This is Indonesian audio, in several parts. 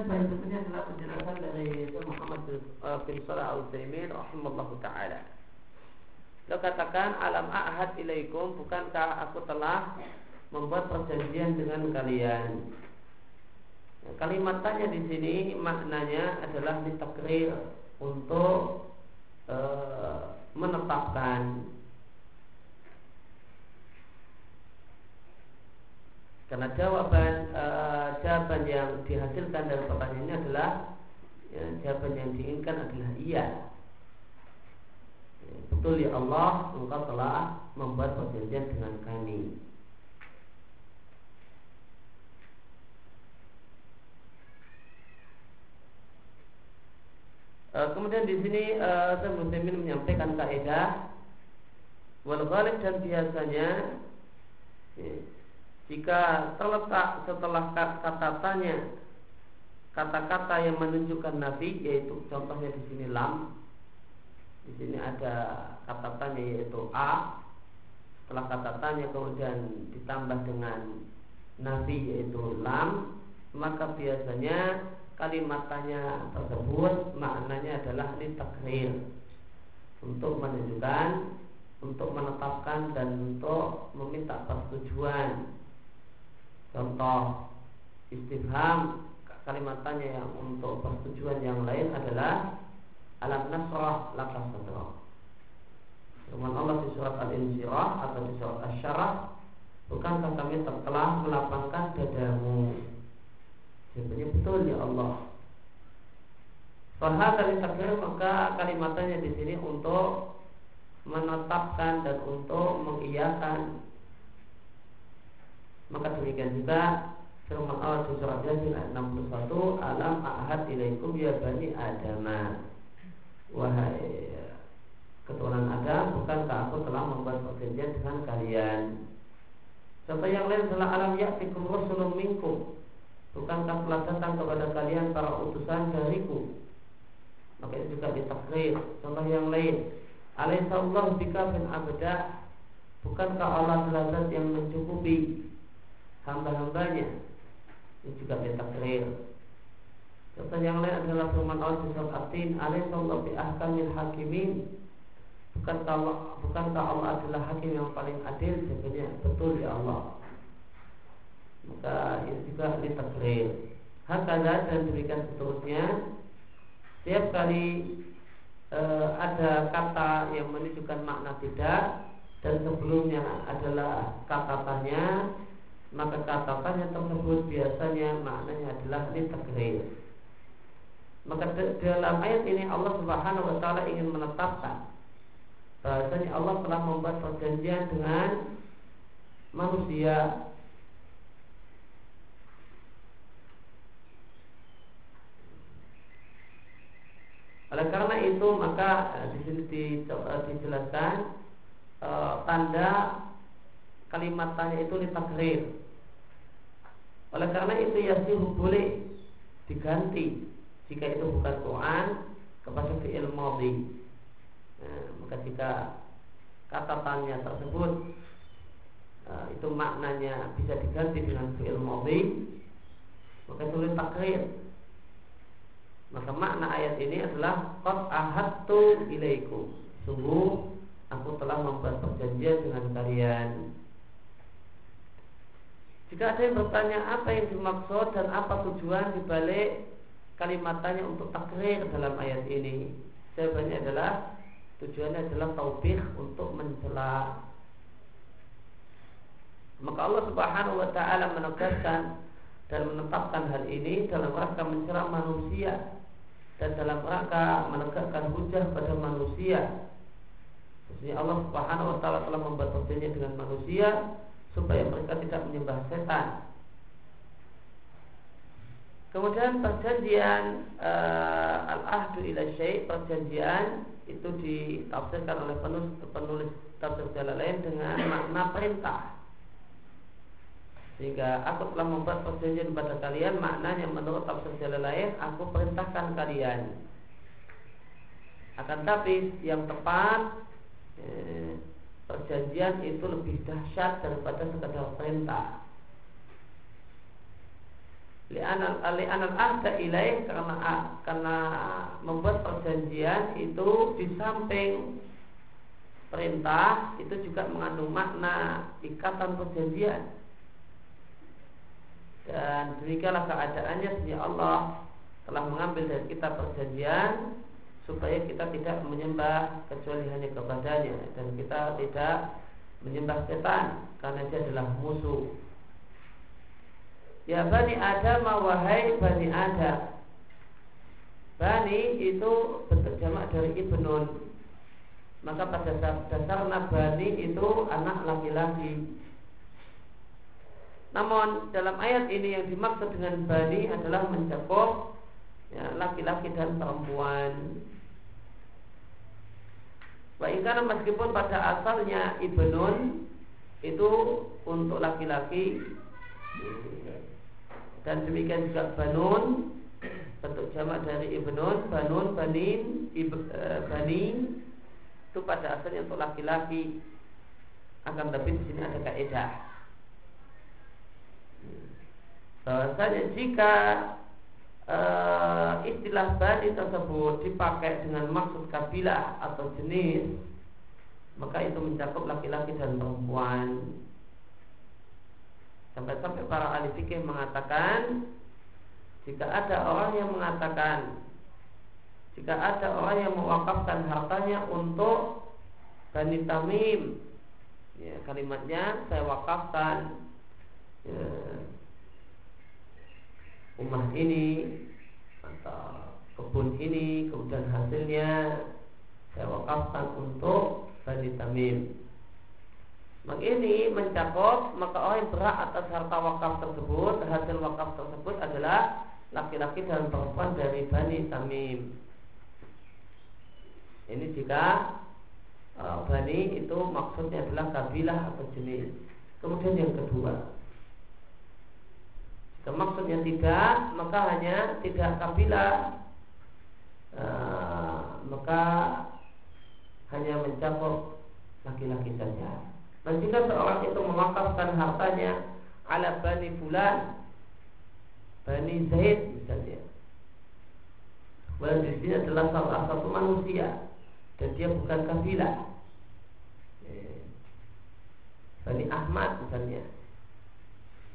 Berikutnya adalah penjelasan dari Muhammad bin Salah al-Zaimin rahimallahu taala. Lo katakan alam ahad ilaikum bukankah aku telah membuat perjanjian dengan kalian? Ya, kalimat tanya di sini maknanya adalah ditakrir untuk e, menetapkan Karena jawaban uh, jawaban yang dihasilkan dari pertanyaan ini adalah ya, jawaban yang diinginkan adalah iya. Ya, betul ya Allah, Engkau telah membuat perjanjian dengan kami. Uh, kemudian di sini uh, saya Muslimin menyampaikan kaidah wal dan biasanya ya, jika terletak setelah kata tanya kata-kata yang menunjukkan nabi yaitu contohnya di sini lam di sini ada kata tanya yaitu a. Setelah kata tanya kemudian ditambah dengan nabi yaitu lam maka biasanya kalimat tanya tersebut maknanya adalah litakrir untuk menunjukkan untuk menetapkan dan untuk meminta persetujuan Contoh istifham kalimat tanya yang untuk persetujuan yang lain adalah alam nasrah lakas sadra. Firman Allah di surat Al-Insyirah atau di surat Asy-Syarah, bukankah kami telah melapangkan dadamu? Jawabannya betul ya Allah. Fahad dari takdir maka kalimatnya di sini untuk menetapkan dan untuk mengiyakan maka demikian juga firman Allah di surat Yasin ayat 61 alam ahad ilaikum ya bani Adam. Wahai keturunan Adam bukankah aku telah membuat perjanjian dengan kalian? Contoh yang lain adalah alam ya'tikum rasulun minkum? Bukankah telah datang kepada kalian para utusan dariku? Maka itu juga ditakrir Contoh yang lain Alaihissallahu bika bin abda? Bukankah Allah adalah yang mencukupi hamba-hambanya ini juga ditakrir Contoh yang lain adalah firman Allah di surat At-Tin, "Alaihissallahu bi ahkamil hakimin." Bukankah Allah, Allah adalah hakim yang paling adil? Sebenarnya betul ya Allah. Maka ini juga ditakrir. Hakada dan demikian seterusnya. Setiap kali e, ada kata yang menunjukkan makna tidak dan sebelumnya adalah kata tanya maka kata-kata tersebut biasanya maknanya adalah litakrir. Maka dalam ayat ini Allah Subhanahu wa taala ingin menetapkan bahasanya Allah telah membuat perjanjian dengan manusia Oleh karena itu maka eh, di sini eh, dijelaskan e, tanda kalimat tanya itu litakrir oleh karena itu yasihu boleh diganti jika itu bukan Quran kepada fi'il madhi. Nah, maka jika kata tanya tersebut uh, itu maknanya bisa diganti dengan fi'il madhi maka tulis takrir maka makna ayat ini adalah qad ahadtu ilaikum. Sungguh aku telah membuat perjanjian dengan kalian jika ada yang bertanya apa yang dimaksud dan apa tujuan dibalik kalimatannya untuk takrir dalam ayat ini, jawabannya adalah tujuannya adalah taubih untuk mencela. Maka Allah Subhanahu wa taala menegaskan dan menetapkan hal ini dalam rangka mencela manusia dan dalam rangka menegakkan hujah pada manusia. Sesungguhnya Allah Subhanahu wa taala telah perjanjian dengan manusia supaya mereka tidak menyembah setan. Kemudian perjanjian uh, al-ahdu ila syai' perjanjian itu ditafsirkan oleh penulis, penulis tafsir lain dengan makna perintah. Sehingga aku telah membuat perjanjian kepada kalian maknanya menurut tafsir jalan lain aku perintahkan kalian. Akan tapi yang tepat eh, perjanjian itu lebih dahsyat daripada sekadar perintah. li'anal ahda ilaih karena karena membuat perjanjian itu di samping perintah itu juga mengandung makna ikatan perjanjian dan demikianlah keadaannya sehingga Allah telah mengambil dari kita perjanjian supaya kita tidak menyembah kecuali hanya kepadanya dan kita tidak menyembah setan karena dia adalah musuh. Ya Bani Adam wahai Bani Adam. Bani itu bentuk jamak dari Ibnun Maka pada dasar Bani itu anak laki-laki. Namun dalam ayat ini yang dimaksud dengan Bani adalah mencakup ya, laki-laki dan perempuan Baikkan meskipun pada asalnya Ibnun itu untuk laki-laki. Dan demikian juga banun bentuk jamak dari ibnun, banun, banin, ib, e, banin itu pada asalnya untuk laki-laki. Akan tapi di sini ada kaidah bahwasanya jika e, istilah bani tersebut dipakai dengan maksud kabilah atau jenis. Maka itu mencakup laki-laki dan perempuan. Sampai-sampai para ahli fikih mengatakan jika ada orang yang mengatakan jika ada orang yang mewakafkan hartanya untuk Bani Tamim ya, kalimatnya saya wakafkan. Ya, rumah ini atau kebun ini kemudian hasilnya saya wakafkan untuk Bani Tamim maka ini mencakup maka orang yang berhak atas harta wakaf tersebut hasil wakaf tersebut adalah laki-laki dan perempuan dari Bani Tamim. Ini jika uh, Bani itu maksudnya adalah kabilah atau jenis. Kemudian yang kedua, jika maksudnya tidak, maka hanya tidak kabilah, uh, maka hanya mencakup laki-laki saja. Dan jika seorang itu mewakafkan hartanya ala bani fulan, bani Zaid misalnya, Walaupun di sini adalah salah satu manusia dan dia bukan kabilah. Eh, bani Ahmad misalnya.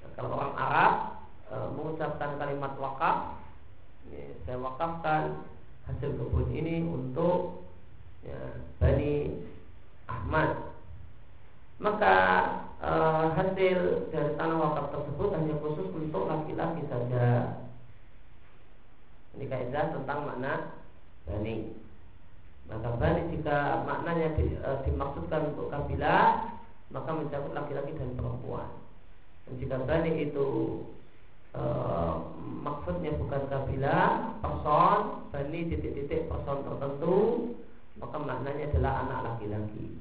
Nah, kalau orang Arab e, mengucapkan kalimat wakaf, ya, saya wakafkan hasil kebun ini untuk ya, Bani Ahmad maka e, hasil dari tanah wakaf tersebut hanya khusus untuk laki-laki saja. Ini kaidah tentang makna bani. Maka bani jika maknanya di, e, dimaksudkan untuk kabilah, maka mencakup laki-laki dan perempuan. Dan jika bani itu bukan kabilah, person, bani titik-titik person tertentu, maka maknanya adalah anak laki-laki.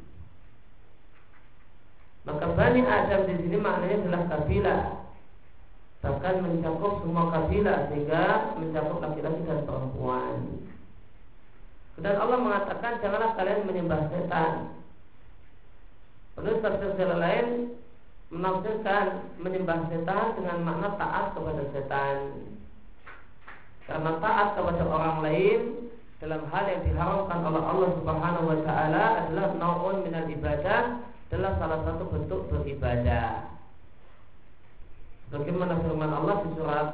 Maka Bani Adam di sini maknanya adalah kabilah Bahkan mencakup semua kabilah Sehingga mencakup laki-laki dan perempuan. Dan Allah mengatakan Janganlah kalian menyembah setan. Penulis tafsir lain Menafsirkan menyembah setan Dengan makna taat kepada setan Karena taat kepada orang lain dalam hal yang diharamkan oleh Allah Subhanahu wa taala adalah naun minal ibadah adalah salah satu bentuk beribadah. Bagaimana firman Allah di surat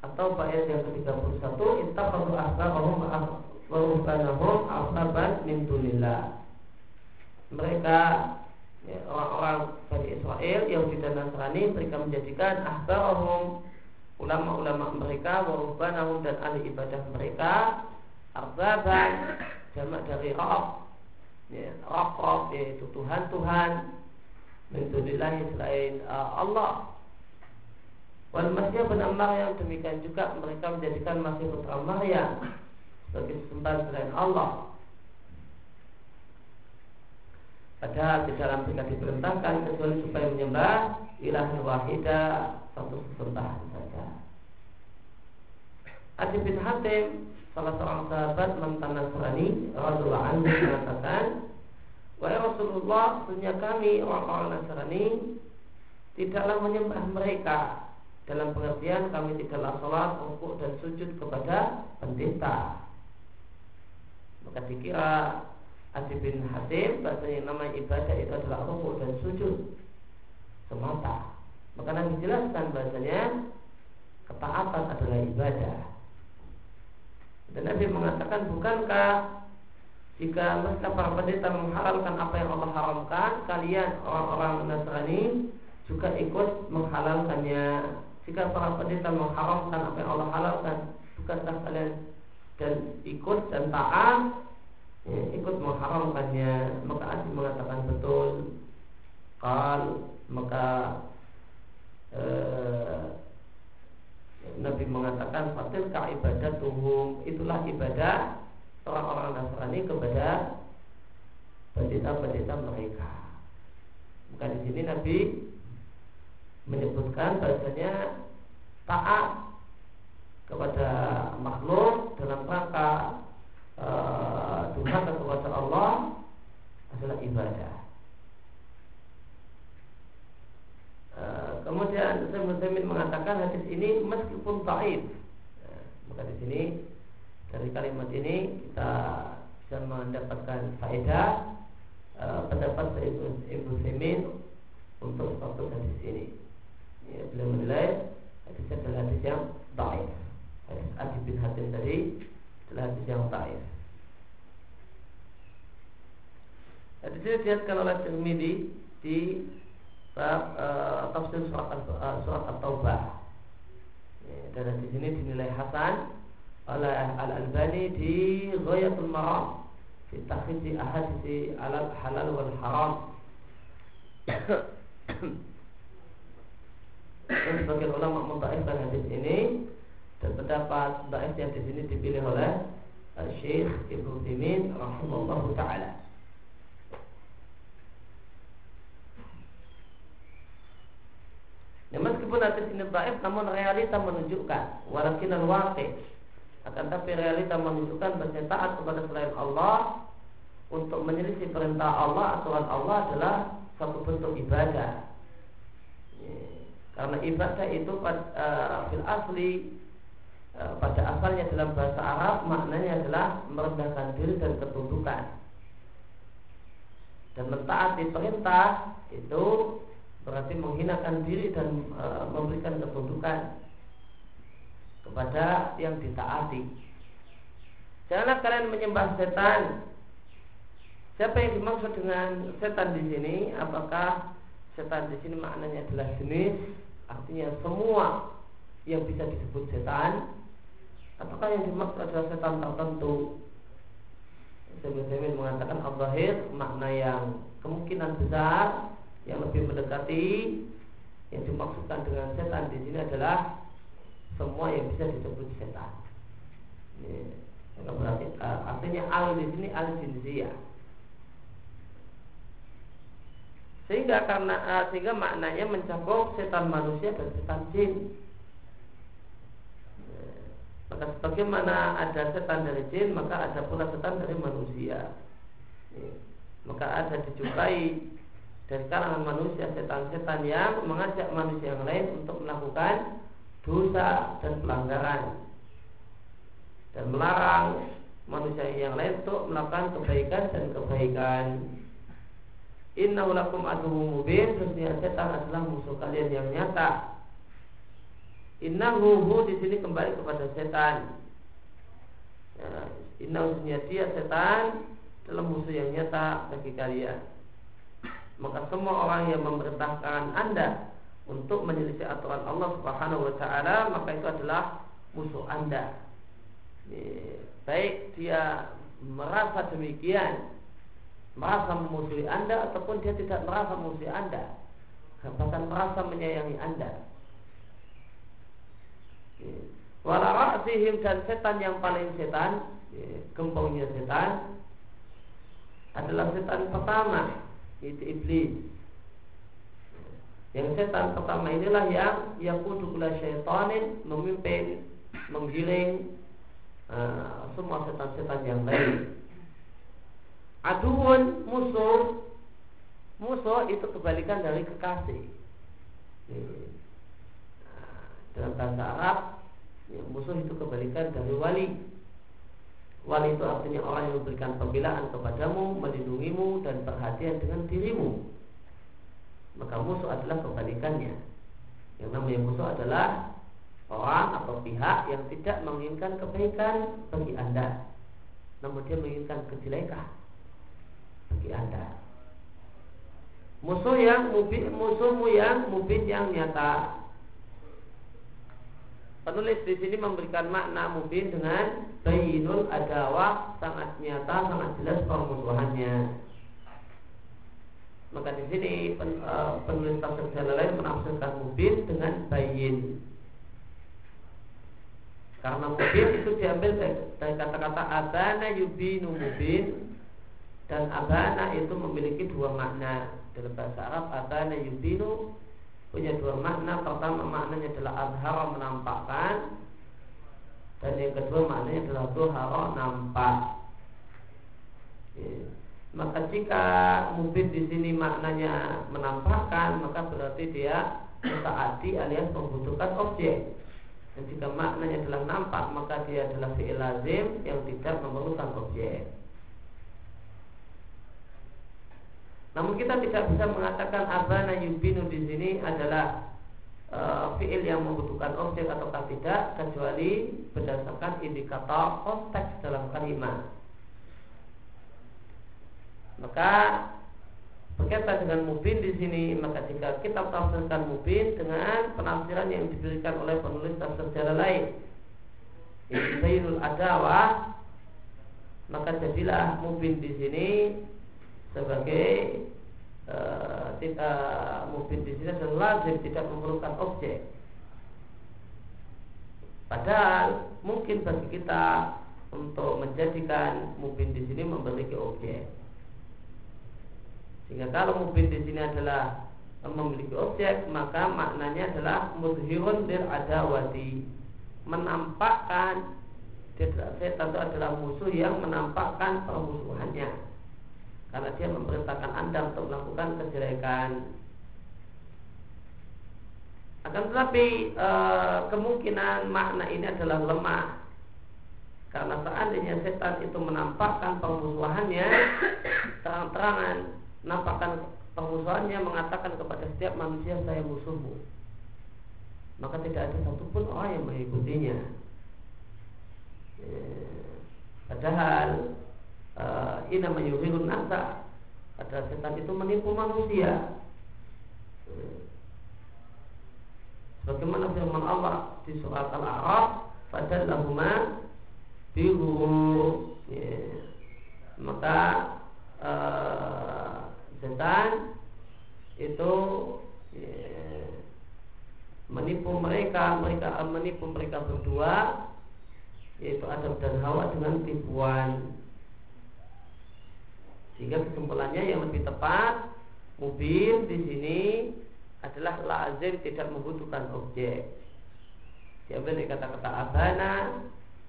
atau ayat yang ke-31 ittakhadhu ahbarahum wa rubbanahum ahbaban min dunillah. Mereka ya, orang-orang Bani Israel Yahudi dan Nasrani mereka menjadikan ahbarahum ulama-ulama mereka wa rubbanahum dan ahli ibadah mereka arbaban jamak dari Rabb ya, Rabb yaitu Tuhan-Tuhan. Mentunilahi selain uh, Allah. Wal Masih bin yang demikian juga mereka menjadikan Masih putra Maryam sebagai sembahan selain Allah. Padahal di dalam mereka diperintahkan kecuali supaya menyembah ilah wahidah satu sembahan saja. Adi bin Hatim salah seorang sahabat mantan Nasrani radhiyallahu anhu mengatakan Wahai Rasulullah, dunia kami orang-orang Nasrani tidaklah menyembah mereka dalam pengertian kami tidaklah sholat, rukuk dan sujud kepada pendeta. Maka dikira Adi bin Hatim bahasanya nama ibadah itu adalah rukuk dan sujud semata. Maka Nabi jelaskan bahasanya ketaatan adalah ibadah. Dan Nabi mengatakan bukankah jika mereka para pendeta menghalalkan apa yang Allah haramkan, kalian orang-orang Nasrani juga ikut menghalalkannya. Jika para pendeta mengharamkan apa yang Allah halalkan, bukankah kalian dan ikut dan taat ya, ikut mengharamkannya? Maka Adi mengatakan betul. Kal maka eh, Nabi mengatakan fatil ka tuhum itulah ibadah orang-orang Nasrani kepada pendeta-pendeta mereka. Maka di sini Nabi menyebutkan bahasanya taat kepada makhluk dalam rangka uh, kepada Allah adalah ibadah. Uh, kemudian saya mengatakan hadis ini meskipun taib, uh, maka di sini dari kalimat ini kita bisa mendapatkan faedah uh, pendapat Ibnu Semin untuk status hadis ini. Ya, beliau menilai hadis adalah hadis yang baik hadis Adi bin Hatim tadi adalah hadis yang baik hadis ini dilihatkan oleh Tirmidzi di bab uh, tafsir surat, uh, surat At-Taubah dan hadis ini dinilai hasan oleh Al-Albani di Ghayatul Maram fi takhisi ahadisi alal halal wal haram dan sebagian ulama mentaifkan hadis ini dan pendapat daifnya di sini dipilih oleh uh, Syekh Ibnu Timin rahimahullah taala. Ya, meskipun hadis ini namun realita menunjukkan walakin al-waqi akan tapi realita menunjukkan bahwa taat kepada selain Allah untuk menyelisih perintah Allah aturan Allah adalah satu bentuk ibadah. Ya. Karena ibadah itu uh, fil asli uh, pada asalnya dalam bahasa Arab maknanya adalah merendahkan diri dan ketundukan. Dan mentaati perintah itu berarti menghinakan diri dan uh, memberikan ketundukan kepada yang ditaati. Janganlah kalian menyembah setan. Siapa yang dimaksud dengan setan di sini? Apakah setan di sini maknanya adalah jenis Artinya semua yang bisa disebut setan Apakah yang dimaksud adalah setan tertentu Sebenarnya mengatakan Al-Zahir makna yang kemungkinan besar yang lebih mendekati yang dimaksudkan dengan setan di sini adalah semua yang bisa disebut setan. Ini, berarti artinya al di sini al jinsiyah Sehingga karena uh, sehingga maknanya mencakup setan manusia dan setan jin. Maka sebagaimana ada setan dari jin, maka ada pula setan dari manusia. Maka ada dijumpai dari kalangan manusia setan-setan yang mengajak manusia yang lain untuk melakukan dosa dan pelanggaran. Dan melarang manusia yang lain untuk melakukan kebaikan dan kebaikan. Inna lakum aduwwum mubin. Sesungguhnya setan adalah musuh kalian yang nyata. Inna hu di sini kembali kepada setan. Ya, Inna sesungguhnya dia setan Adalah musuh yang nyata bagi kalian Maka semua orang yang memerintahkan anda Untuk menyelisih aturan Allah subhanahu wa ta'ala Maka itu adalah musuh anda. Baik dia merasa demikian merasa memusuhi Anda ataupun dia tidak merasa memusuhi Anda bahkan merasa menyayangi Anda. Wala sihim dan setan yang paling setan Gempongnya setan Adalah setan pertama Itu iblis. Yang setan pertama inilah yang Yang kuduklah syaitanin Memimpin Menggiring uh, Semua setan-setan yang lain. Aduun musuh. Musuh itu kebalikan dari kekasih. Nah, dalam bahasa Arab ya, musuh itu kebalikan dari wali wali itu artinya orang yang memberikan pembelaan kepadamu melindungimu dan perhatian dengan dirimu. Maka musuh adalah kebalikannya. Yang namanya musuh adalah orang atau pihak yang tidak menginginkan kebaikan bagi anda namun dia menginginkan kejelekan bagi anda. Musuh yang mubin musuhmu yang mubin yang nyata Penulis di sini memberikan makna mubin dengan bayinul adawah sangat nyata, sangat jelas permusuhannya. Maka di sini pen, uh, penulis tafsir jalan lain menafsirkan mubin dengan bayin. Karena mubin itu diambil dari kata-kata abana yubinu mubin dan abana itu memiliki dua makna dalam bahasa Arab abana yubinu punya dua makna. Pertama maknanya adalah azhara menampakkan dan yang kedua maknanya adalah zuhara nampak. Ya. Maka jika mubin di sini maknanya menampakkan, maka berarti dia mutaati alias membutuhkan objek. Dan jika maknanya adalah nampak, maka dia adalah fi'il lazim yang tidak memerlukan objek. Namun kita tidak bisa mengatakan abana yubinu di sini adalah e, fiil yang membutuhkan objek ataukah tidak kecuali berdasarkan indikator konteks dalam kalimat. Maka berkaitan dengan mubin di sini, maka jika kita tafsirkan mubin dengan penafsiran yang diberikan oleh penulis tafsir jalan lain, Zainul Adawah, maka jadilah mubin di sini sebagai uh, tidak mungkin di sini dan lazim tidak memerlukan objek. Padahal mungkin bagi kita untuk menjadikan mungkin di sini memiliki objek. Sehingga kalau mungkin di sini adalah memiliki objek, maka maknanya adalah mudhirun lil adawati, menampakkan setan itu adalah musuh yang menampakkan permusuhannya karena dia memerintahkan anda untuk melakukan kejelekan. Akan tetapi e, kemungkinan makna ini adalah lemah. Karena seandainya setan itu menampakkan permusuhannya terang-terangan nampakkan permusuhannya mengatakan kepada setiap manusia saya musuhmu. Maka tidak ada satupun orang yang mengikutinya. Eh, padahal eh, ina mayuhirun nasa. Pada setan itu menipu manusia. Bagaimana firman Allah di surat Al-A'raf? Lahuma biru ya. maka uh, setan itu ya, menipu mereka mereka menipu mereka berdua yaitu Adam dan Hawa dengan tipuan sehingga kesimpulannya yang lebih tepat mobil di sini adalah lazim tidak membutuhkan objek. Diambil dari kata-kata abana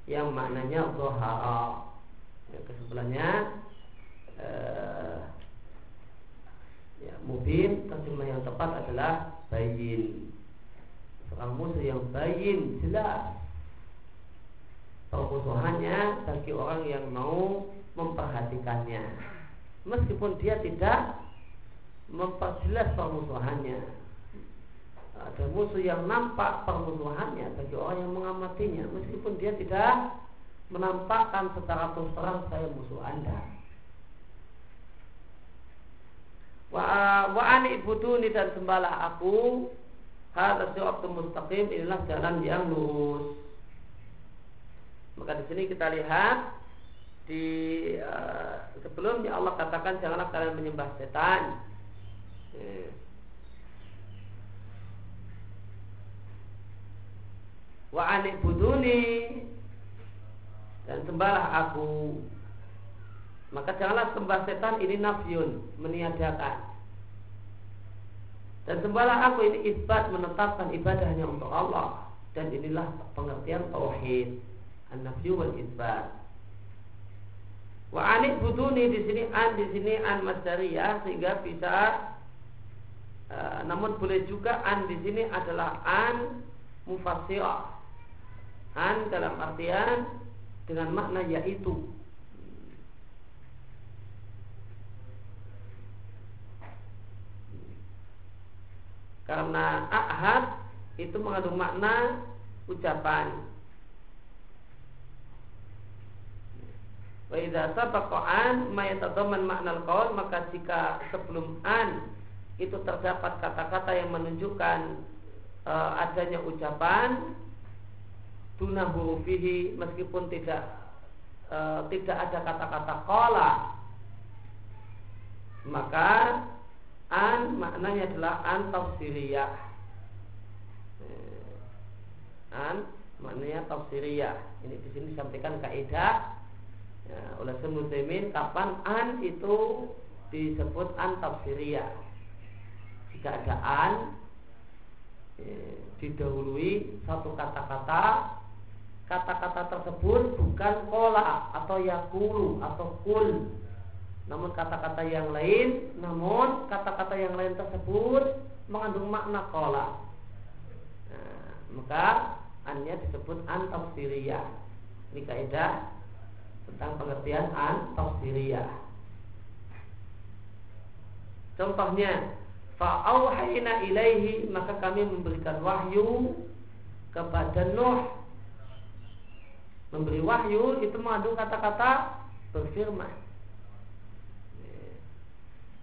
yang maknanya zohara. Ya, kesimpulannya eh, ya, mubin terjemah yang tepat adalah bayin. Seorang musuh yang bayin jelas permusuhannya bagi orang yang mau memperhatikannya meskipun dia tidak memperjelas permusuhannya. Ada musuh yang nampak permusuhannya bagi orang yang mengamatinya. Meskipun dia tidak menampakkan secara terus terang saya musuh anda. Wa wa ani ibuduni dan sembahlah aku. Hadza siratul mustaqim inilah jalan yang lurus. Maka di sini kita lihat di uh, sebelumnya Allah katakan janganlah kalian menyembah setan. Ya. Wa anik buduni dan sembahlah aku. Maka janganlah sembah setan ini nafyun meniadakan. Dan sembahlah aku ini isbat menetapkan ibadahnya untuk Allah dan inilah pengertian tauhid an-nafyu wal isbat. Wa anik butuni di sini an di sini an masdariyah sehingga bisa uh, namun boleh juga an di sini adalah an mufassirah. An dalam artian dengan makna yaitu. Karena ahad itu mengandung makna ucapan. Wa idza sabaqa an ma yatadamman makna al maka jika sebelum an itu terdapat kata-kata yang menunjukkan e, adanya ucapan tuna hurufihi meskipun tidak e, tidak ada kata-kata qala maka an maknanya adalah an tafsiriyah. An maknanya tafsiriyah. Ini di sini disampaikan kaidah ya, oleh muslimin kapan an itu disebut an tafsiriyah? Jika ada an ya, didahului satu kata-kata kata-kata tersebut bukan kola atau yakulu atau kul. Namun kata-kata yang lain namun kata-kata yang lain tersebut mengandung makna kola. Nah, maka annya disebut an tafsiriyah. Ini kaidah tentang pengertian an tafsiriyah. Contohnya, fa'auhayna ilaihi maka kami memberikan wahyu kepada Nuh. Memberi wahyu itu mengandung kata-kata berfirman.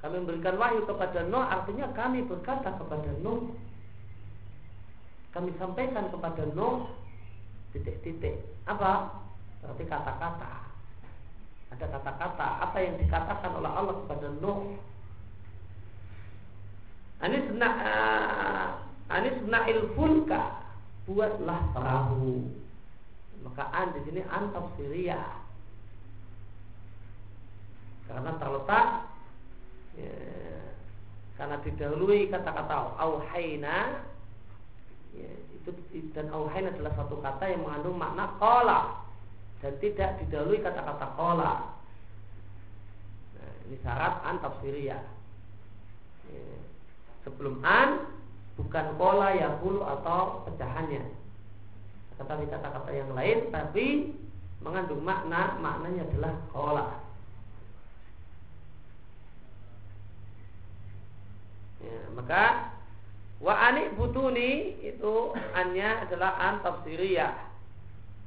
Kami memberikan wahyu kepada Nuh artinya kami berkata kepada Nuh. Kami sampaikan kepada Nuh titik-titik. Apa? Berarti kata-kata ada kata-kata apa yang dikatakan oleh Allah kepada Nuh? Anis na uh, Anis na'il fulka buatlah perahu. Maka an di sini an tafsiriyah. Karena terletak ya, karena didahului kata-kata auhayna ya, itu dan auhayna adalah satu kata yang mengandung makna kola dan tidak didahului kata-kata kola. Nah, ini syarat an tafsiriyah. Ya. Sebelum an bukan kola yakul atau pecahannya. Tetapi kata-kata yang lain tapi mengandung makna, maknanya adalah kola. Ya, maka wa anik butuni itu annya adalah an tafsiriyah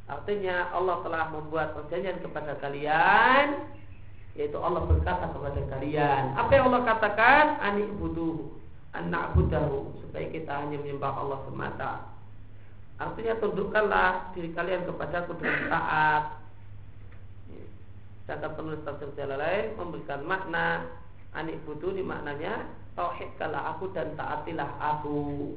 Artinya Allah telah membuat perjanjian kepada kalian yaitu Allah berkata kepada kalian apa yang Allah katakan? Anik buduh anak budahu supaya kita hanya menyembah Allah semata. Artinya tundukkanlah diri kalian kepada dengan taat. Sedangkan penulis tafsir jalan lain memberikan makna anik budu ini maknanya tauhidkanlah aku dan taatilah aku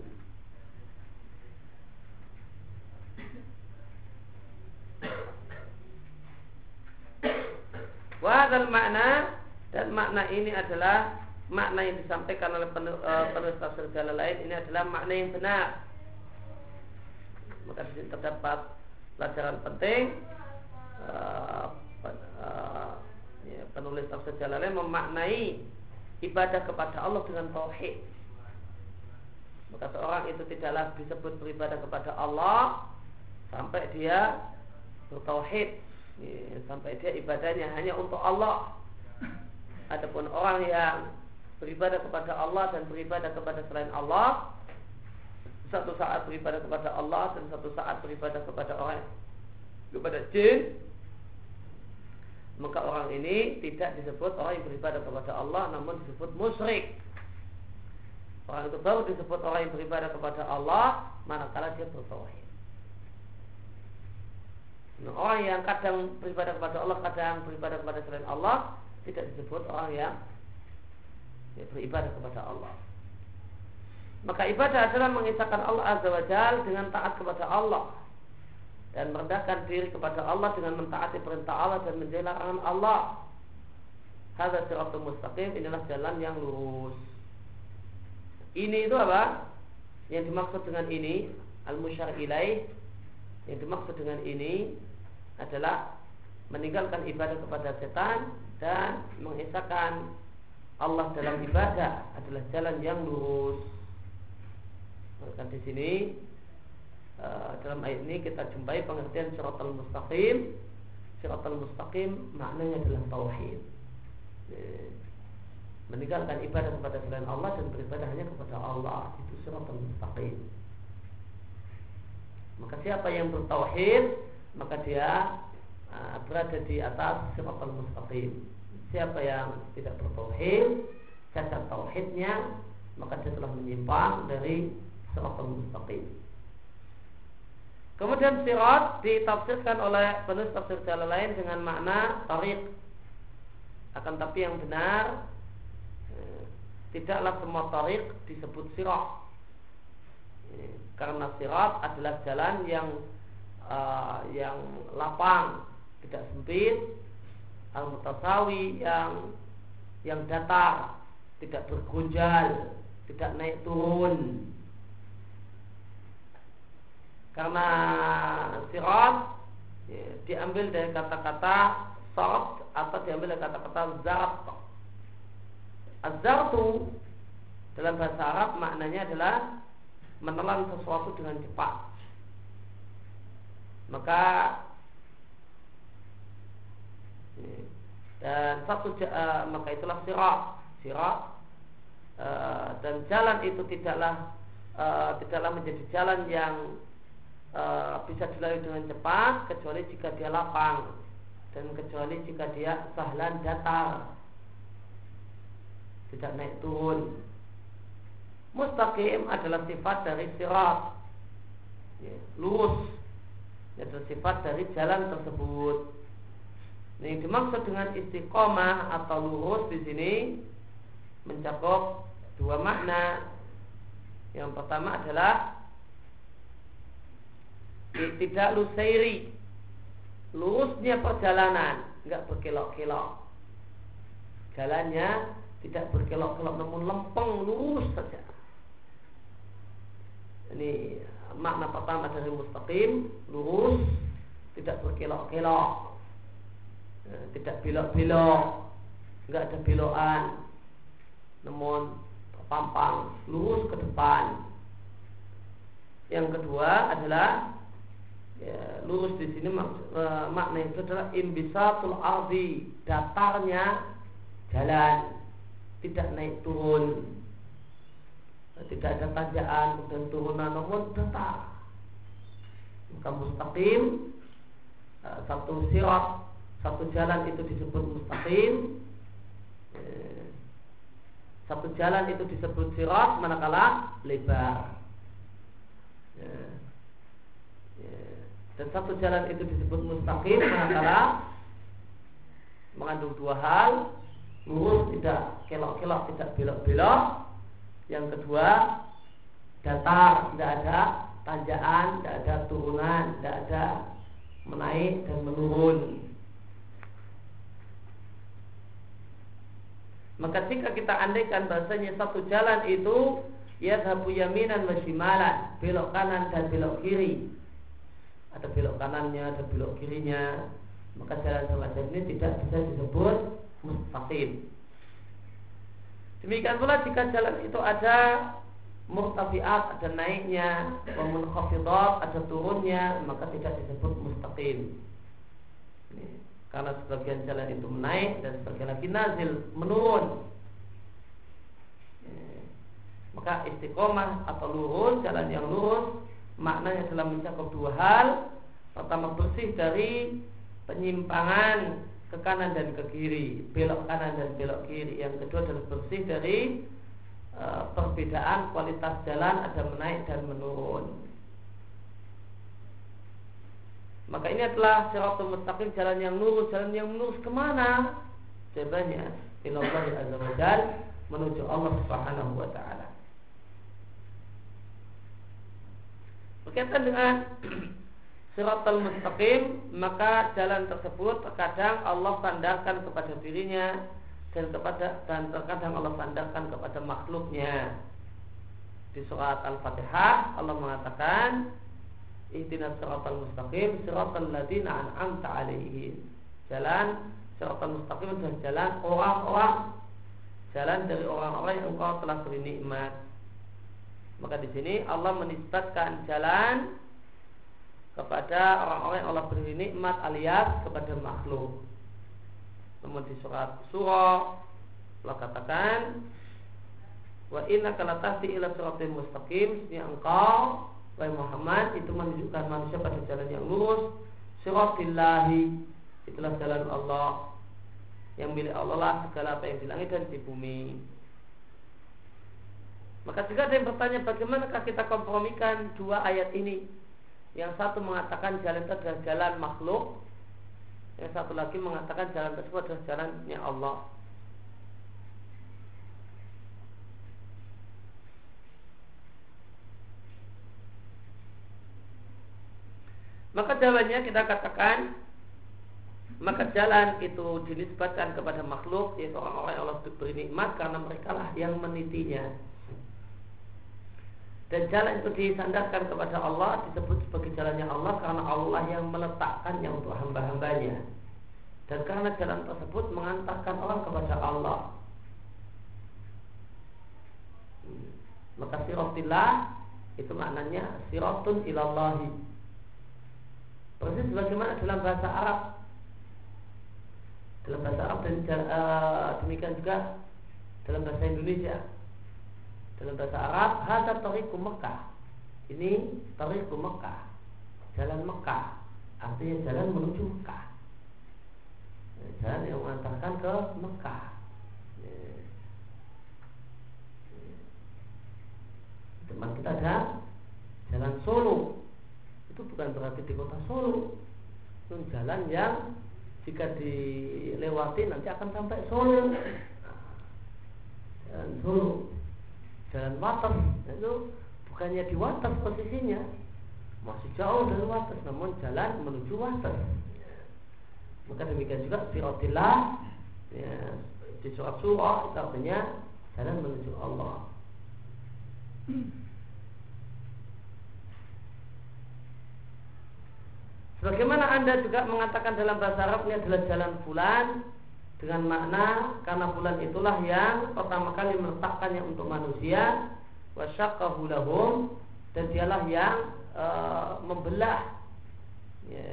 Wadal makna dan makna ini adalah makna yang disampaikan oleh eh, penulis tafsir jalan lain ini adalah makna yang benar. Maka di terdapat pelajaran penting uh, uh, penulis tafsir jalan lain memaknai ibadah kepada Allah dengan tauhid. Maka seorang itu tidaklah disebut beribadah kepada Allah sampai dia bertauhid ya, sampai dia ibadahnya hanya untuk Allah. Adapun orang yang beribadah kepada Allah dan beribadah kepada selain Allah, satu saat beribadah kepada Allah dan satu saat beribadah kepada orang kepada jin, maka orang ini tidak disebut orang yang beribadah kepada Allah, namun disebut musyrik. Orang itu baru disebut orang yang beribadah kepada Allah manakala dia bertauhid. Orang yang kadang beribadah kepada Allah, kadang beribadah kepada selain Allah, tidak disebut orang yang ya, beribadah kepada Allah. Maka ibadah adalah mengisahkan Allah Azza wa Jal dengan taat kepada Allah dan merendahkan diri kepada Allah dengan mentaati perintah Allah dan larangan Allah. Hadza siratul mustaqim, inilah jalan yang lurus. Ini itu apa? Yang dimaksud dengan ini al-musyar ilaih yang dimaksud dengan ini adalah meninggalkan ibadah kepada setan dan mengisahkan Allah dalam ibadah adalah jalan yang lurus. Maka di sini uh, dalam ayat ini kita jumpai pengertian siratal mustaqim. Siratal mustaqim maknanya adalah tauhid. Meninggalkan ibadah kepada selain Allah dan beribadah hanya kepada Allah itu siratal mustaqim. Maka siapa yang bertauhid maka dia uh, berada di atas siratal mustaqim. Siapa yang tidak bertauhid, cacat tauhidnya, maka dia telah menyimpang dari siratal mustaqim. Kemudian sirat ditafsirkan oleh penulis tafsir jalan lain dengan makna tarik. Akan tapi yang benar eh, tidaklah semua tarik disebut sirat. Eh, karena sirat adalah jalan yang uh, yang lapang, tidak sempit, al mutasawi yang yang datar, tidak bergonjal, tidak naik turun. Karena sirat ya, diambil dari kata-kata sort atau diambil dari kata-kata zart. Azartu dalam bahasa Arab maknanya adalah menelan sesuatu dengan cepat. Maka dan satu uh, maka itulah sirat sirat uh, dan jalan itu tidaklah uh, tidaklah menjadi jalan yang bisa dilalui dengan cepat kecuali jika dia lapang dan kecuali jika dia sahlan datar. Tidak naik turun. Mustaqim adalah sifat dari sirat. Ya, lurus itu sifat dari jalan tersebut. Ini dimaksud dengan istiqomah atau lurus di sini mencakup dua makna. Yang pertama adalah tidak lusairi lurusnya perjalanan nggak berkelok-kelok. Jalannya tidak berkelok-kelok namun lempeng lurus saja. Ini makna pertama dari mustaqim lurus tidak berkelok-kelok ya, tidak belok-belok nggak ada belokan namun terpampang lurus ke depan. Yang kedua adalah ya, lurus di sini mak, e, makna itu adalah imbisatul ardi datarnya jalan tidak naik turun tidak ada tanjakan dan turunan namun datar maka mustaqim. E, satu sirat satu jalan itu disebut mustaqim. E, satu jalan itu disebut sirat manakala lebar. Ya dan satu jalan itu disebut mustaqim manakala mengandung dua hal. Lurus tidak kelok-kelok tidak belok-belok yang kedua datar. Tidak ada tanjakan tidak ada turunan tidak ada menaik dan menurun. Maka jika kita andaikan bahasanya satu jalan itu ya yaminan wa shimalan belok kanan dan belok kiri. Ada belok kanannya, ada belok kirinya, maka jalan semacam ini tidak bisa disebut mustaqim. Demikian pula jika jalan itu ada murtafiat, ada naiknya, munkhafidhat, ada turunnya, maka tidak disebut mustaqim. Karena sebagian jalan itu menaik dan sebagian lagi nazil, menurun. Maka istiqomah atau lurus, jalan yang lurus maknanya adalah mencakup dua hal. Pertama bersih dari penyimpangan ke kanan dan ke kiri, belok kanan dan belok kiri. Yang kedua adalah bersih dari e, perbedaan kualitas jalan ada menaik dan menurun. Maka ini adalah siratul mustaqim jalan yang lurus, jalan yang lurus ke mana? Jawabannya, ilallah azza wa menuju Allah Subhanahu wa taala. Berkaitan dengan Siratul mustaqim Maka jalan tersebut terkadang Allah sandarkan kepada dirinya Dan kepada dan terkadang Allah sandarkan kepada makhluknya. Di surat Al-Fatihah Allah mengatakan Ihdinas siratal mustaqim Siratal ladina an'amta alaihim. Jalan siratal mustaqim adalah jalan orang-orang Jalan dari orang-orang yang engkau telah beri nikmat. Maka di sini Allah menisbatkan jalan kepada orang-orang yang Allah beri nikmat alias kepada makhluk. Namun di surat surah Allah katakan wa inna kalatasi ila suratil mustaqim. Ini engkau wahai Muhammad itu menunjukkan manusia pada jalan yang lurus siratillahi itulah jalan Allah. Yang milik Allah lah segala apa yang di langit dan di bumi. Maka jika ada yang bertanya bagaimanakah kita kompromikan dua ayat ini yang satu mengatakan jalan itu adalah jalan makhluk. Yang satu lagi mengatakan jalan tersebut adalah jalannya Allah. Maka jawabannya kita katakan maka jalan itu dinisbatkan kepada makhluk yaitu orang-orang yang Allah beri nikmat karena mereka lah yang menitinya dan jalan itu disandarkan kepada Allah disebut sebagai jalannya Allah karena Allah yang meletakkannya untuk hamba-hambanya. Dan karena jalan tersebut mengantarkan orang kepada Allah. Hmm. maka sirotillah itu maknanya sirotun ilallahi. Persis sebagaimana dalam bahasa Arab. Dalam bahasa Arab dan uh, demikian juga dalam bahasa Indonesia dalam bahasa Arab hadza tariqu Mekah ini tariqu Mekah jalan Mekah artinya jalan menuju Mekah jalan yang mengantarkan ke Mekah teman kita ada jalan Solo. Itu bukan berarti di kota Solo. Itu jalan yang jika dilewati nanti akan sampai Solo. Jalan Solo jalan watas itu bukannya di watas posisinya. Masih jauh dari watas namun jalan menuju watas maka demikian juga sirotillah ya, di surat surah itu artinya jalan menuju Allah. Sebagaimana Anda juga mengatakan dalam bahasa Arab ini adalah jalan fulan dengan makna karena bulan itulah yang pertama kali meletakkannya untuk manusia wasyaqahu lahum dan dialah yang e, membelah ya,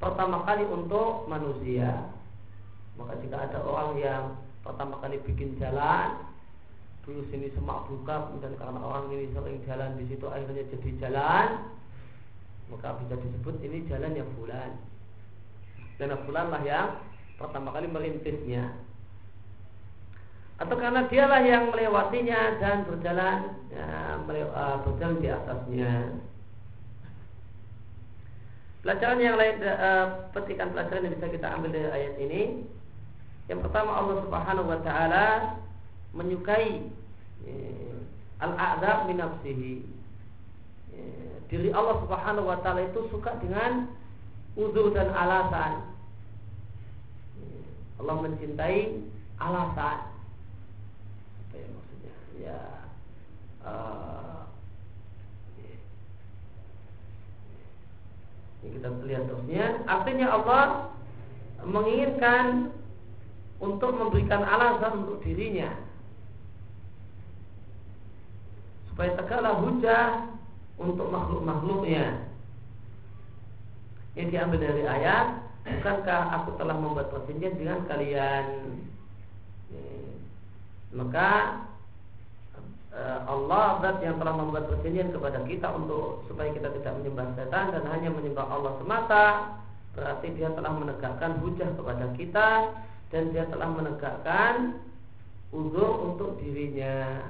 pertama kali untuk manusia. Maka jika ada orang yang pertama kali bikin jalan dulu sini semak buka dan karena orang ini sering jalan di situ akhirnya jadi jalan maka bisa disebut ini jalan yang bulan. Dan bulan lah yang pertama kali merintisnya atau karena dialah yang melewatinya dan berjalan ya, uh, berjalan di atasnya. Pelajaran yang lain, uh, petikan pelajaran yang bisa kita ambil dari ayat ini, yang pertama Allah Subhanahu Wa Taala menyukai ya, al-a'zab min nafsihi. Ya, diri Allah Subhanahu Wa Taala itu suka dengan uzur dan alasan Allah mencintai alasan. Apa ya maksudnya? Ya uh, ini kita lihat terusnya artinya Allah menginginkan untuk memberikan alasan untuk dirinya. Supaya tegaklah hujah untuk makhluk-makhluknya. Yang diambil dari ayat bukankah aku telah membuat perjanjian dengan kalian? Maka eh, Allah zat yang telah membuat perjanjian kepada kita untuk supaya kita tidak menyembah setan dan hanya menyembah Allah semata berarti dia telah menegakkan hujah kepada kita dan dia telah menegakkan uzur untuk dirinya.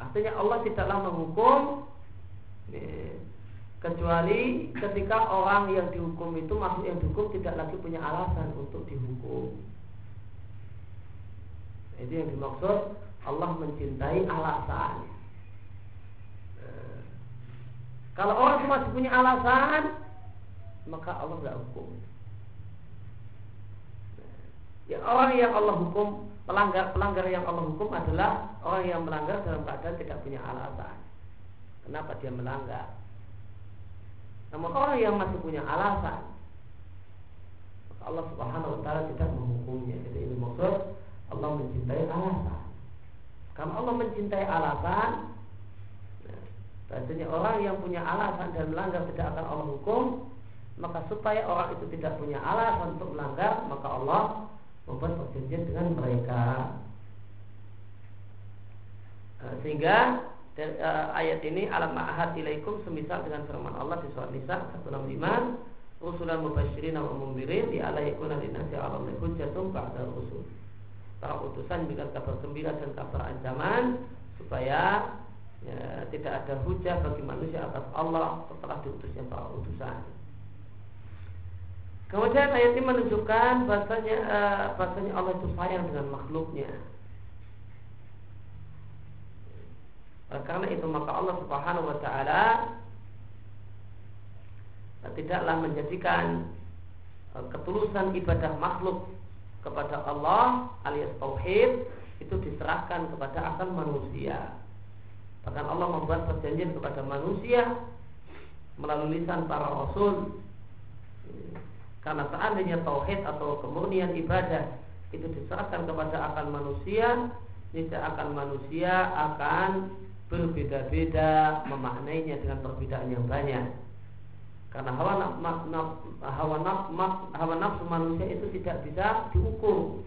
Artinya Allah tidaklah menghukum kecuali ketika orang yang dihukum itu maksud yang dihukum tidak lagi punya alasan untuk dihukum. Itu yang dimaksud Allah mencintai alasan. Nah, kalau orang masih punya alasan maka Allah nggak hukum. Ya orang yang Allah hukum pelanggar pelanggar yang Allah hukum adalah orang yang melanggar dalam keadaan tidak punya alasan. Kenapa dia melanggar namun orang yang masih punya alasan maka Allah Subhanahu wa taala tidak menghukumnya. Jadi ini maksud Allah mencintai alasan. Karena Allah mencintai alasan, nah, orang yang punya alasan dan melanggar tidak akan Allah hukum Maka supaya orang itu tidak punya alasan untuk melanggar Maka Allah membuat perjanjian dengan mereka eh, Sehingga eh, ayat ini alam ma'ahad ilaikum semisal dengan firman Allah di surat Nisa 165 Rusulan mubashirin wa mumbirin di ala yakuna linasi ala hujjatum ba'da rusul Para utusan memberikan kabar gembira dan kabar ancaman supaya ya, tidak ada hujah bagi manusia atas Allah setelah diutusnya para utusan. Kemudian ayat ini menunjukkan bahasanya uh, bahasanya Allah itu sayang dengan makhluknya. Karena itu maka Allah Subhanahu wa taala tidaklah menjadikan uh, ketulusan ibadah makhluk kepada Allah alias tauhid itu diserahkan kepada akal manusia. Bahkan Allah membuat perjanjian kepada manusia melalui lisan para rasul. Karena seandainya tauhid atau kemurnian ibadah itu diserahkan kepada akal manusia, tidak akan manusia akan berbeda-beda memaknainya dengan perbedaan yang banyak. Karena hawa nafsu, hawa nafsu, hawa nafsu manusia itu tidak bisa diukur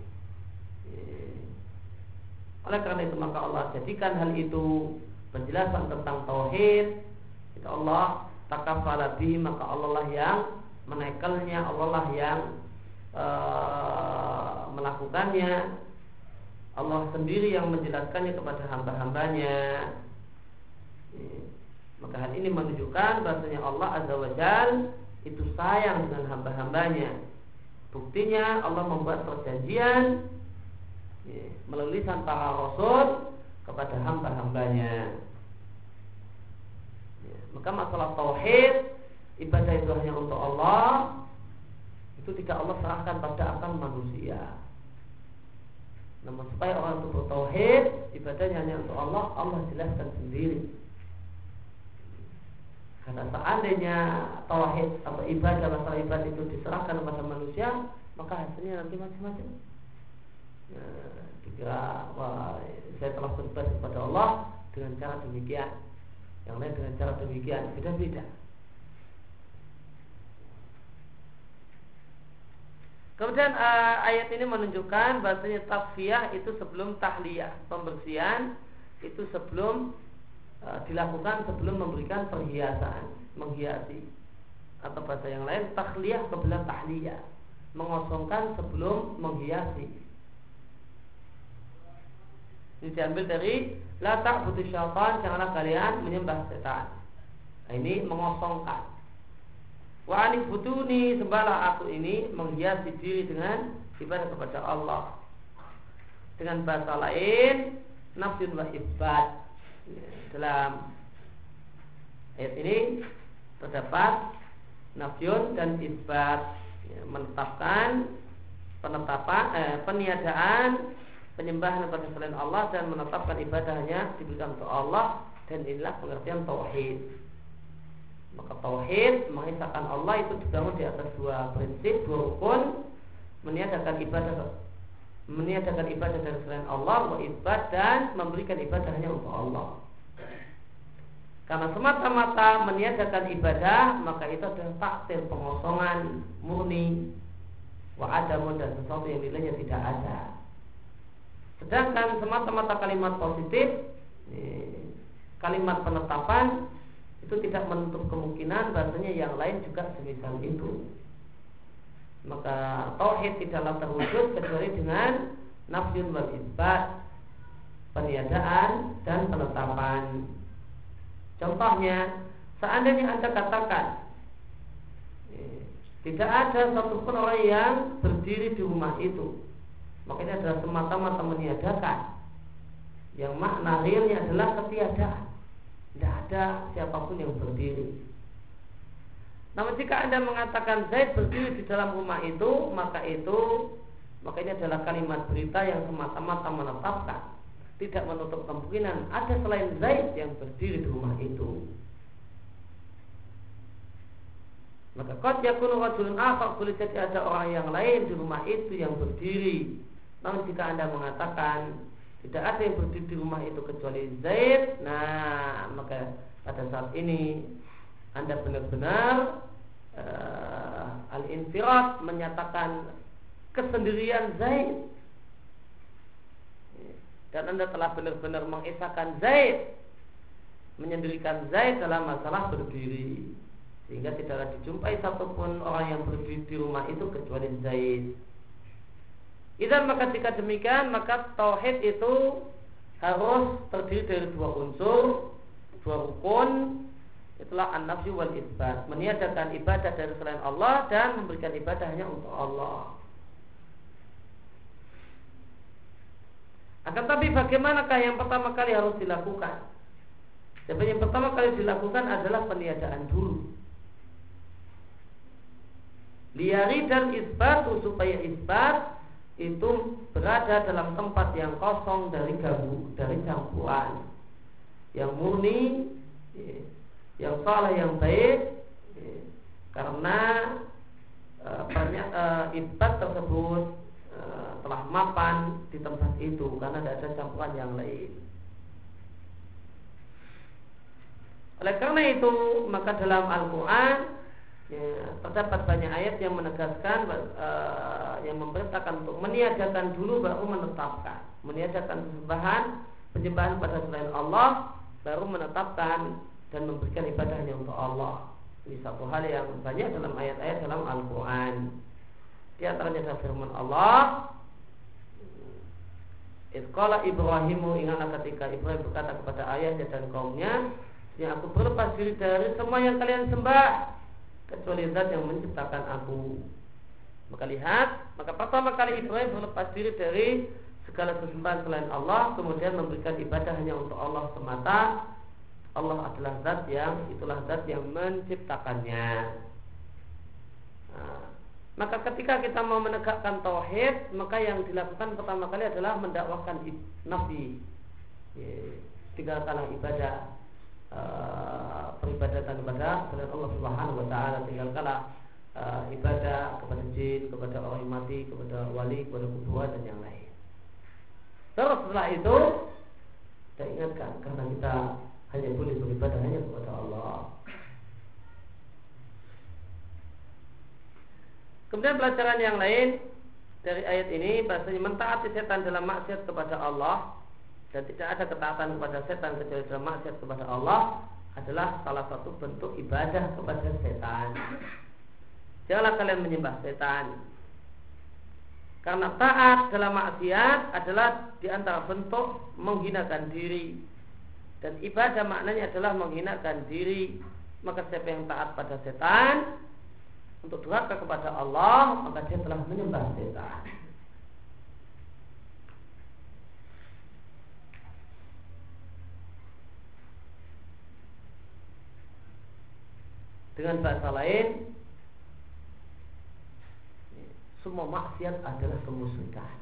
oleh karena itu maka Allah jadikan hal itu penjelasan tentang tauhid. Itu Allah takafala maka Allah lah yang menekelnya, Allah lah yang e, melakukannya. Allah sendiri yang menjelaskannya kepada hamba-hambanya. Maka hal ini menunjukkan bahasanya Allah Azza wa Jal itu sayang dengan hamba-hambanya. Buktinya Allah membuat perjanjian ya, melalui lisan para rasul kepada hamba-hambanya. Ya, maka masalah tauhid ibadah itu hanya untuk Allah itu tidak Allah serahkan pada akal manusia. Namun supaya orang itu bertauhid ibadahnya hanya untuk Allah, Allah jelaskan sendiri. Karena seandainya tauhid atau ibadah masalah ibadah itu diserahkan kepada manusia, maka hasilnya nanti macam-macam. Dikira wah, saya telah berbuat kepada Allah dengan cara demikian. Yang lain dengan cara demikian beda-beda. Kemudian uh, ayat ini menunjukkan bahasanya tasfiyah itu sebelum tahliyah, pembersihan itu sebelum dilakukan sebelum memberikan perhiasan, menghiasi. Atau bahasa yang lain tahliyah kebelah tahliyah, mengosongkan sebelum menghiasi. Ini diambil dari la ta'budu syaitan, janganlah kalian menyembah setan. Nah, ini mengosongkan. Wa anif butuni sembahlah aku ini menghiasi diri dengan ibadah kepada Allah. Dengan bahasa lain nafsun wa ibad. Dalam ayat ini terdapat nafsun dan ibad ya, menetapkan penetapan eh, peniadaan penyembahan kepada selain Allah dan menetapkan ibadahnya diberikan untuk Allah dan inilah pengertian tauhid. Maka tauhid mengisahkan Allah itu dibangun di atas dua prinsip, dua rukun, meniadakan ibadah meniadakan ibadah dari selain Allah, wa ibad dan memberikan ibadah hanya untuk Allah. Karena semata-mata meniadakan ibadah, maka itu adalah takdir pengosongan murni wa adamun dan sesuatu yang nilainya tidak ada. Sedangkan semata-mata kalimat positif Kalimat penetapan Itu tidak menutup kemungkinan Bahasanya yang lain juga semisal itu Maka Tauhid tidaklah terwujud Kecuali dengan Nafyun wal isbat Peniadaan dan penetapan Contohnya Seandainya anda katakan Tidak ada satupun orang yang Berdiri di rumah itu maka ini adalah semata-mata meniadakan. Yang makna realnya adalah ketiadaan. Tidak ada siapa pun yang berdiri. Namun jika anda mengatakan Zaid berdiri di dalam rumah itu maka itu maka ini adalah kalimat berita yang semata-mata menetapkan tidak menutup kemungkinan ada selain Zaid yang berdiri di rumah itu. Maka kot yakunu rajulun akhar boleh jadi ada orang yang lain di rumah itu yang berdiri. Namun jika anda mengatakan tidak ada yang berdiri di rumah itu kecuali Zaid, nah maka pada saat ini Anda benar-benar uh, al-infirat menyatakan kesendirian Zaid dan Anda telah benar-benar mengesahkan Zaid menyendirikan Zaid dalam masalah berdiri sehingga tidak ada dijumpai satupun orang yang berdiri di rumah itu kecuali Zaid. Idan maka jika demikian maka tauhid itu harus terdiri dari dua unsur, dua rukun, itulah an-nafsi wal isbat, meniadakan ibadah dari selain Allah dan memberikan ibadah hanya untuk Allah. Akan tapi bagaimanakah yang pertama kali harus dilakukan? Sebab yang pertama kali dilakukan adalah peniadaan dulu. Liari dan isbat supaya isbat itu berada dalam tempat yang kosong dari ganggu, dari campuran, yang murni, yang salah yang baik, karena banyak e, isbat tersebut telah mapan di tempat itu karena tidak ada campuran yang lain. Oleh karena itu, maka dalam Al-Quran ya, terdapat banyak ayat yang menegaskan, uh, yang memerintahkan untuk meniadakan dulu baru menetapkan, meniadakan sembahan, penyembahan pada selain Allah, baru menetapkan dan memberikan ibadah hanya untuk Allah. Ini satu hal yang banyak dalam ayat-ayat dalam Al-Quran. Di antaranya firman Allah, Iskala Ibrahimu ingatlah ketika Ibrahim berkata kepada ayahnya dan kaumnya Ya aku berlepas diri dari semua yang kalian sembah kecuali zat yang menciptakan aku. Maka lihat, maka pertama kali Ibrahim berlepas diri dari segala sesembahan selain Allah, kemudian memberikan ibadah hanya untuk Allah semata. Allah adalah zat yang itulah zat yang menciptakannya. Nah, maka ketika kita mau menegakkan tauhid, maka yang dilakukan pertama kali adalah mendakwakan nabi. Tinggalkanlah ibadah uh, peribadatan kepada selain Allah Subhanahu wa taala tinggalkanlah uh, ibadah kepada jin, kepada orang yang mati, kepada wali, kepada kuburan dan yang lain. Terus setelah itu kita ingatkan karena kita hanya boleh beribadah hanya kepada Allah. Kemudian pelajaran yang lain dari ayat ini bahasanya mentaati setan dalam maksiat kepada Allah dan tidak ada ketaatan kepada setan kecuali dalam maksiat kepada Allah adalah salah satu bentuk ibadah kepada setan. Janganlah kalian menyembah setan. Karena taat dalam maksiat adalah di antara bentuk menghinakan diri. Dan ibadah maknanya adalah menghinakan diri. Maka siapa yang taat pada setan untuk durhaka kepada Allah, maka dia telah menyembah setan. Dengan bahasa lain, semua maksiat adalah kemusyrikan.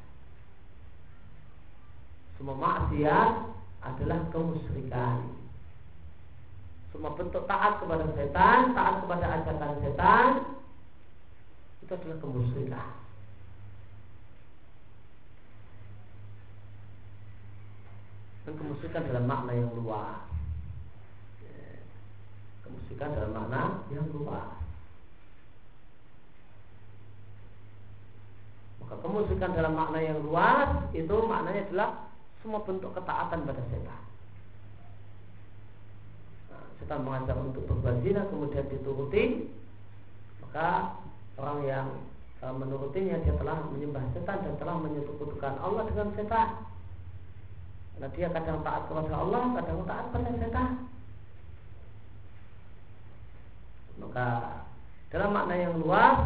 Semua maksiat adalah kemusyrikan. Semua bentuk taat kepada setan, taat kepada ajakan setan, itu adalah kemusyrikan. Dan kemusyrikan dalam makna yang luas kemusikan dalam makna yang luas. Maka kemusikan dalam makna yang luas itu maknanya adalah semua bentuk ketaatan pada setan. Nah, setan mengajak untuk berbuat kemudian dituruti, maka orang yang e, menurutinya dia telah menyembah setan dan telah menyekutukan Allah dengan setan. Nah, dia kadang taat kepada Allah, kadang taat pada setan. Maka dalam makna yang luas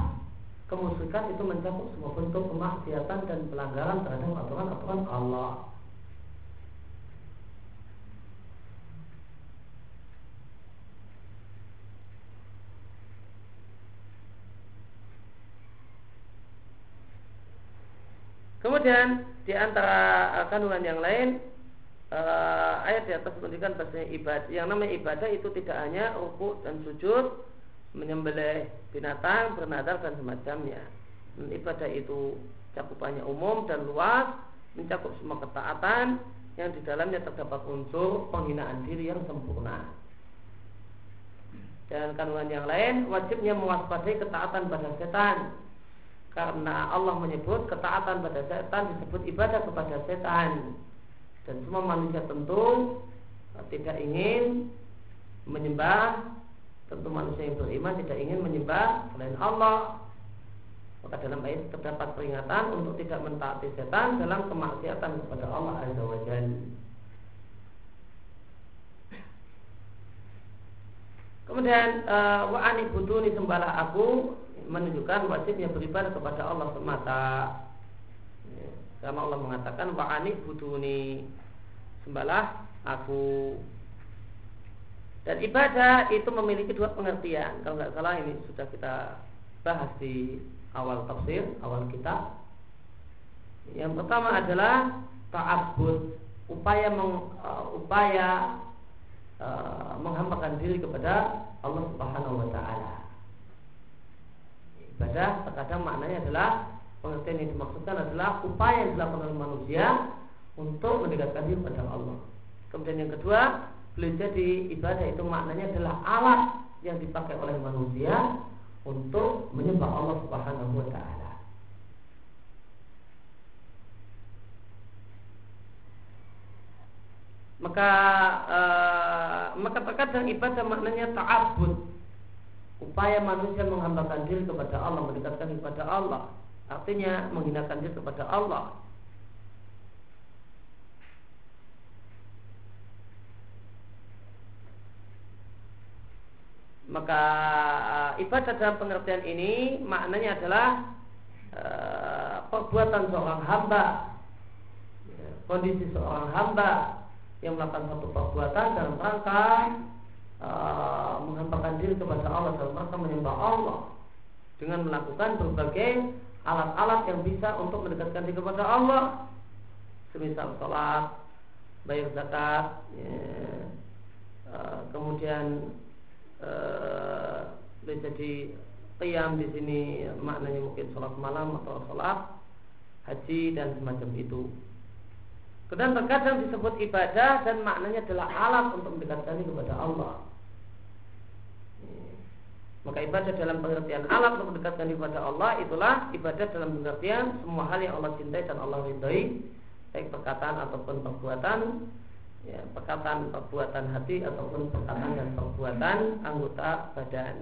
kemusyrikan itu mencakup semua bentuk kemaksiatan dan pelanggaran terhadap aturan-aturan Allah. Kemudian di antara kandungan yang lain uh, ayat di atas menunjukkan bahasanya ibadah. Yang namanya ibadah itu tidak hanya ruku dan sujud, menyembelih binatang, bernadar dan semacamnya. Dan ibadah itu cakupannya umum dan luas, mencakup semua ketaatan yang di dalamnya terdapat unsur penghinaan diri yang sempurna. dan kandungan yang lain wajibnya mewaspadai ketaatan pada setan karena Allah menyebut ketaatan pada setan disebut ibadah kepada setan dan semua manusia tentu tidak ingin menyembah tentu manusia yang beriman tidak ingin menyembah selain Allah maka dalam ayat terdapat peringatan untuk tidak mentaati setan dalam kemaksiatan kepada Allah Azza wa Jalla. Kemudian uh, wa ani buduni sembahlah aku menunjukkan wajibnya beribadah kepada Allah semata. Ya, karena Allah mengatakan wa ani buduni sembahlah aku. Dan ibadah itu memiliki dua pengertian. Kalau nggak salah ini sudah kita bahas di awal tafsir, awal kitab. Yang pertama adalah ta'abbud, upaya meng, uh, upaya uh, menghampakan diri kepada Allah Subhanahu wa taala. Ibadah terkadang maknanya adalah pengertian yang dimaksudkan adalah upaya yang dilakukan oleh manusia untuk mendekatkan diri kepada Allah. Kemudian yang kedua, boleh jadi ibadah itu maknanya adalah alat yang dipakai oleh manusia untuk menyembah Allah Subhanahu wa taala. maka uh, maka terkadang ibadah maknanya ta'abbud upaya manusia menghambakan diri kepada Allah mendekatkan kepada Allah. Artinya menghinakan diri kepada Allah. Maka uh, ibadah dalam pengertian ini maknanya adalah uh, perbuatan seorang hamba. Ya, kondisi seorang hamba yang melakukan satu perbuatan dalam rangka uh, menghampakan diri kepada Allah dalam rangka menyembah Allah dengan melakukan berbagai alat-alat yang bisa untuk mendekatkan diri kepada Allah semisal sholat bayar zakat ya, uh, kemudian uh, jadi qiyam di sini maknanya mungkin sholat malam atau sholat haji dan semacam itu Kemudian terkadang disebut ibadah dan maknanya adalah alat untuk mendekatkan kepada Allah. Maka ibadah dalam pengertian alat untuk mendekatkan kepada Allah itulah ibadah dalam pengertian semua hal yang Allah cintai dan Allah ridhoi baik perkataan ataupun perbuatan ya, perkataan perbuatan hati ataupun perkataan dan perbuatan anggota badan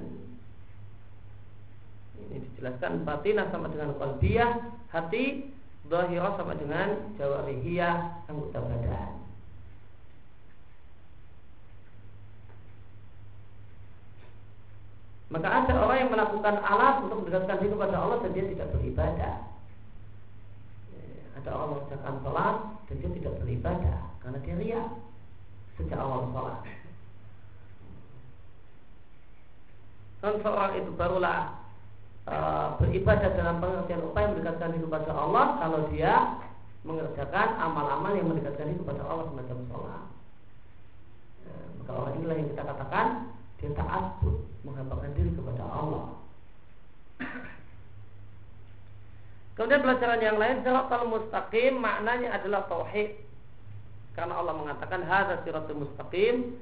ini dijelaskan batinah sama dengan qalbiyah hati Zahirah sama dengan jawarihiyah anggota badan. Maka ada orang yang melakukan alat untuk mendekatkan diri kepada Allah dan dia tidak beribadah. Ada orang mengerjakan sholat dan dia tidak beribadah karena dia riak sejak awal sholat. Dan seorang itu barulah Eh, beribadah dalam pengertian upaya mendekatkan diri kepada Allah kalau dia mengerjakan amal-amal yang mendekatkan diri kepada Allah semacam sholat. Nah, maka orang inilah yang kita katakan dia taat menghambakan diri kepada Allah. Kemudian pelajaran yang lain siratal mustaqim maknanya adalah tauhid. Karena Allah mengatakan hadza siratul mustaqim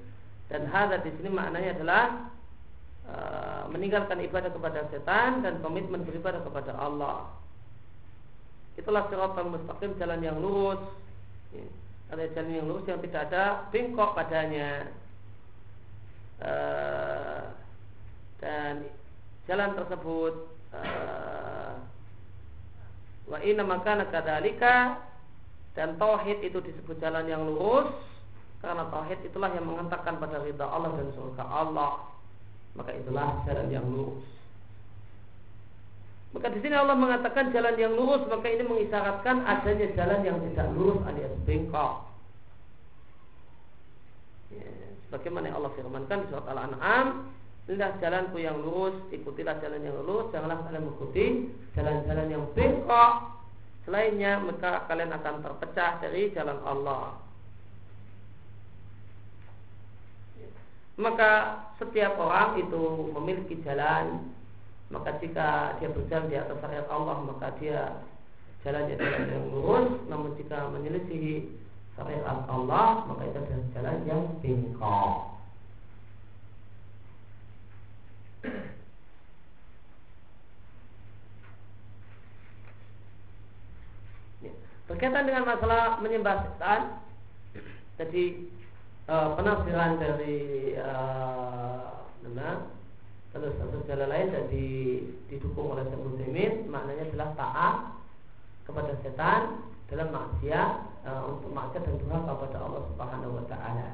dan hadza di sini maknanya adalah Eh, meninggalkan ibadah kepada setan dan komitmen beribadah kepada Allah. Itulah siratal mustaqim jalan yang lurus. Ada jalan yang lurus yang tidak ada bengkok padanya. Uh, dan jalan tersebut uh, wa inna kadalika dan tauhid itu disebut jalan yang lurus karena tauhid itulah yang mengantarkan pada ridha Allah dan surga Allah maka itulah jalan yang lurus. Maka di sini Allah mengatakan jalan yang lurus, maka ini mengisyaratkan adanya jalan yang tidak lurus alias bengkok. Ya, sebagaimana yang Allah firmankan di surat Al-An'am, inilah jalanku yang lurus, ikutilah jalan yang lurus, janganlah kalian mengikuti jalan-jalan yang bengkok. Selainnya, maka kalian akan terpecah dari jalan Allah. maka setiap orang itu memiliki jalan maka jika dia berjalan di atas syariat Allah maka dia jalannya jalan yang lurus namun jika menyelisihi syariat Allah maka itu adalah jalan yang bengkok Ya. Berkaitan dengan masalah menyembah setan, jadi e, penafsiran dari e, mana terus satu jalan lain dan didukung oleh Syekh maknanya adalah taat kepada setan dalam maksiat e, untuk maksiat dan durhaka kepada Allah Subhanahu wa taala.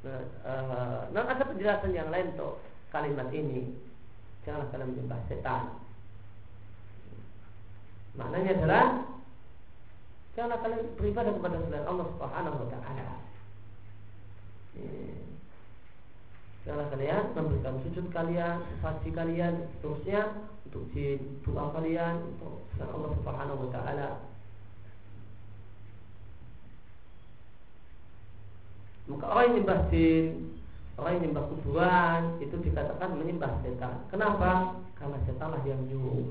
Nah, uh, nah ada penjelasan yang lain untuk kalimat ini. Janganlah kalian menyembah setan. Maknanya adalah janganlah kalian beribadah kepada selain Allah Subhanahu wa taala. Janganlah kalian memberikan sujud kalian, saji kalian, seterusnya untuk jin, doa kalian untuk selain Allah Subhanahu wa taala. Maka orang yang nyembah jin, orang yang nyembah kuburan itu dikatakan menyembah setan. Kenapa? Karena setanlah yang nyuruh.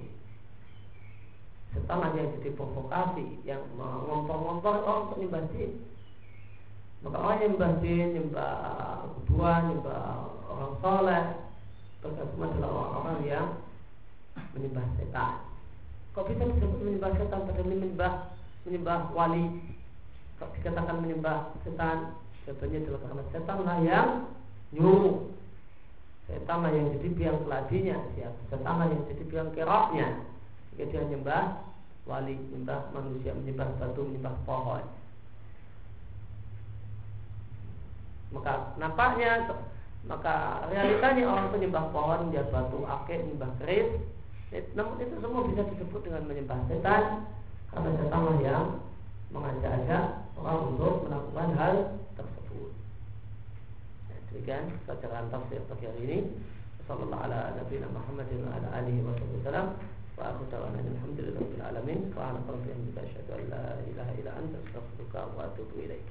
Setanlah yang jadi provokasi, yang mengompor-ngompor orang untuk nyembah jin. Maka orang yang nyembah jin, nyembah kuburan, nyembah orang soleh, semua adalah orang-orang yang menyembah setan. Kok bisa disebut menyembah setan padahal menyembah menyembah wali? Kok dikatakan menyembah setan? Jawabannya adalah karena setan lah yang nyuruh. Setan lah yang jadi biang keladinya. Setan lah yang jadi biang keroknya. Jika dia nyembah wali, nyembah manusia, menyembah batu, menyembah pohon. Maka nampaknya maka realitanya orang itu nyembah pohon, nyembah batu, akik, nyembah keris. Namun itu semua bisa disebut dengan menyembah setan karena setan lah yang mengajak-ajak orang untuk melakukan hal tersebut. Demikian bacaan tafsir pagi hari ini. Sallallahu ala nabiyina Muhammadin wa ala alihi wa sallam. Wa akhu da'wana alhamdulillahi rabbil alamin. Ana qalbi an asyhadu an la ilaha illa anta astaghfiruka wa atubu ilaik.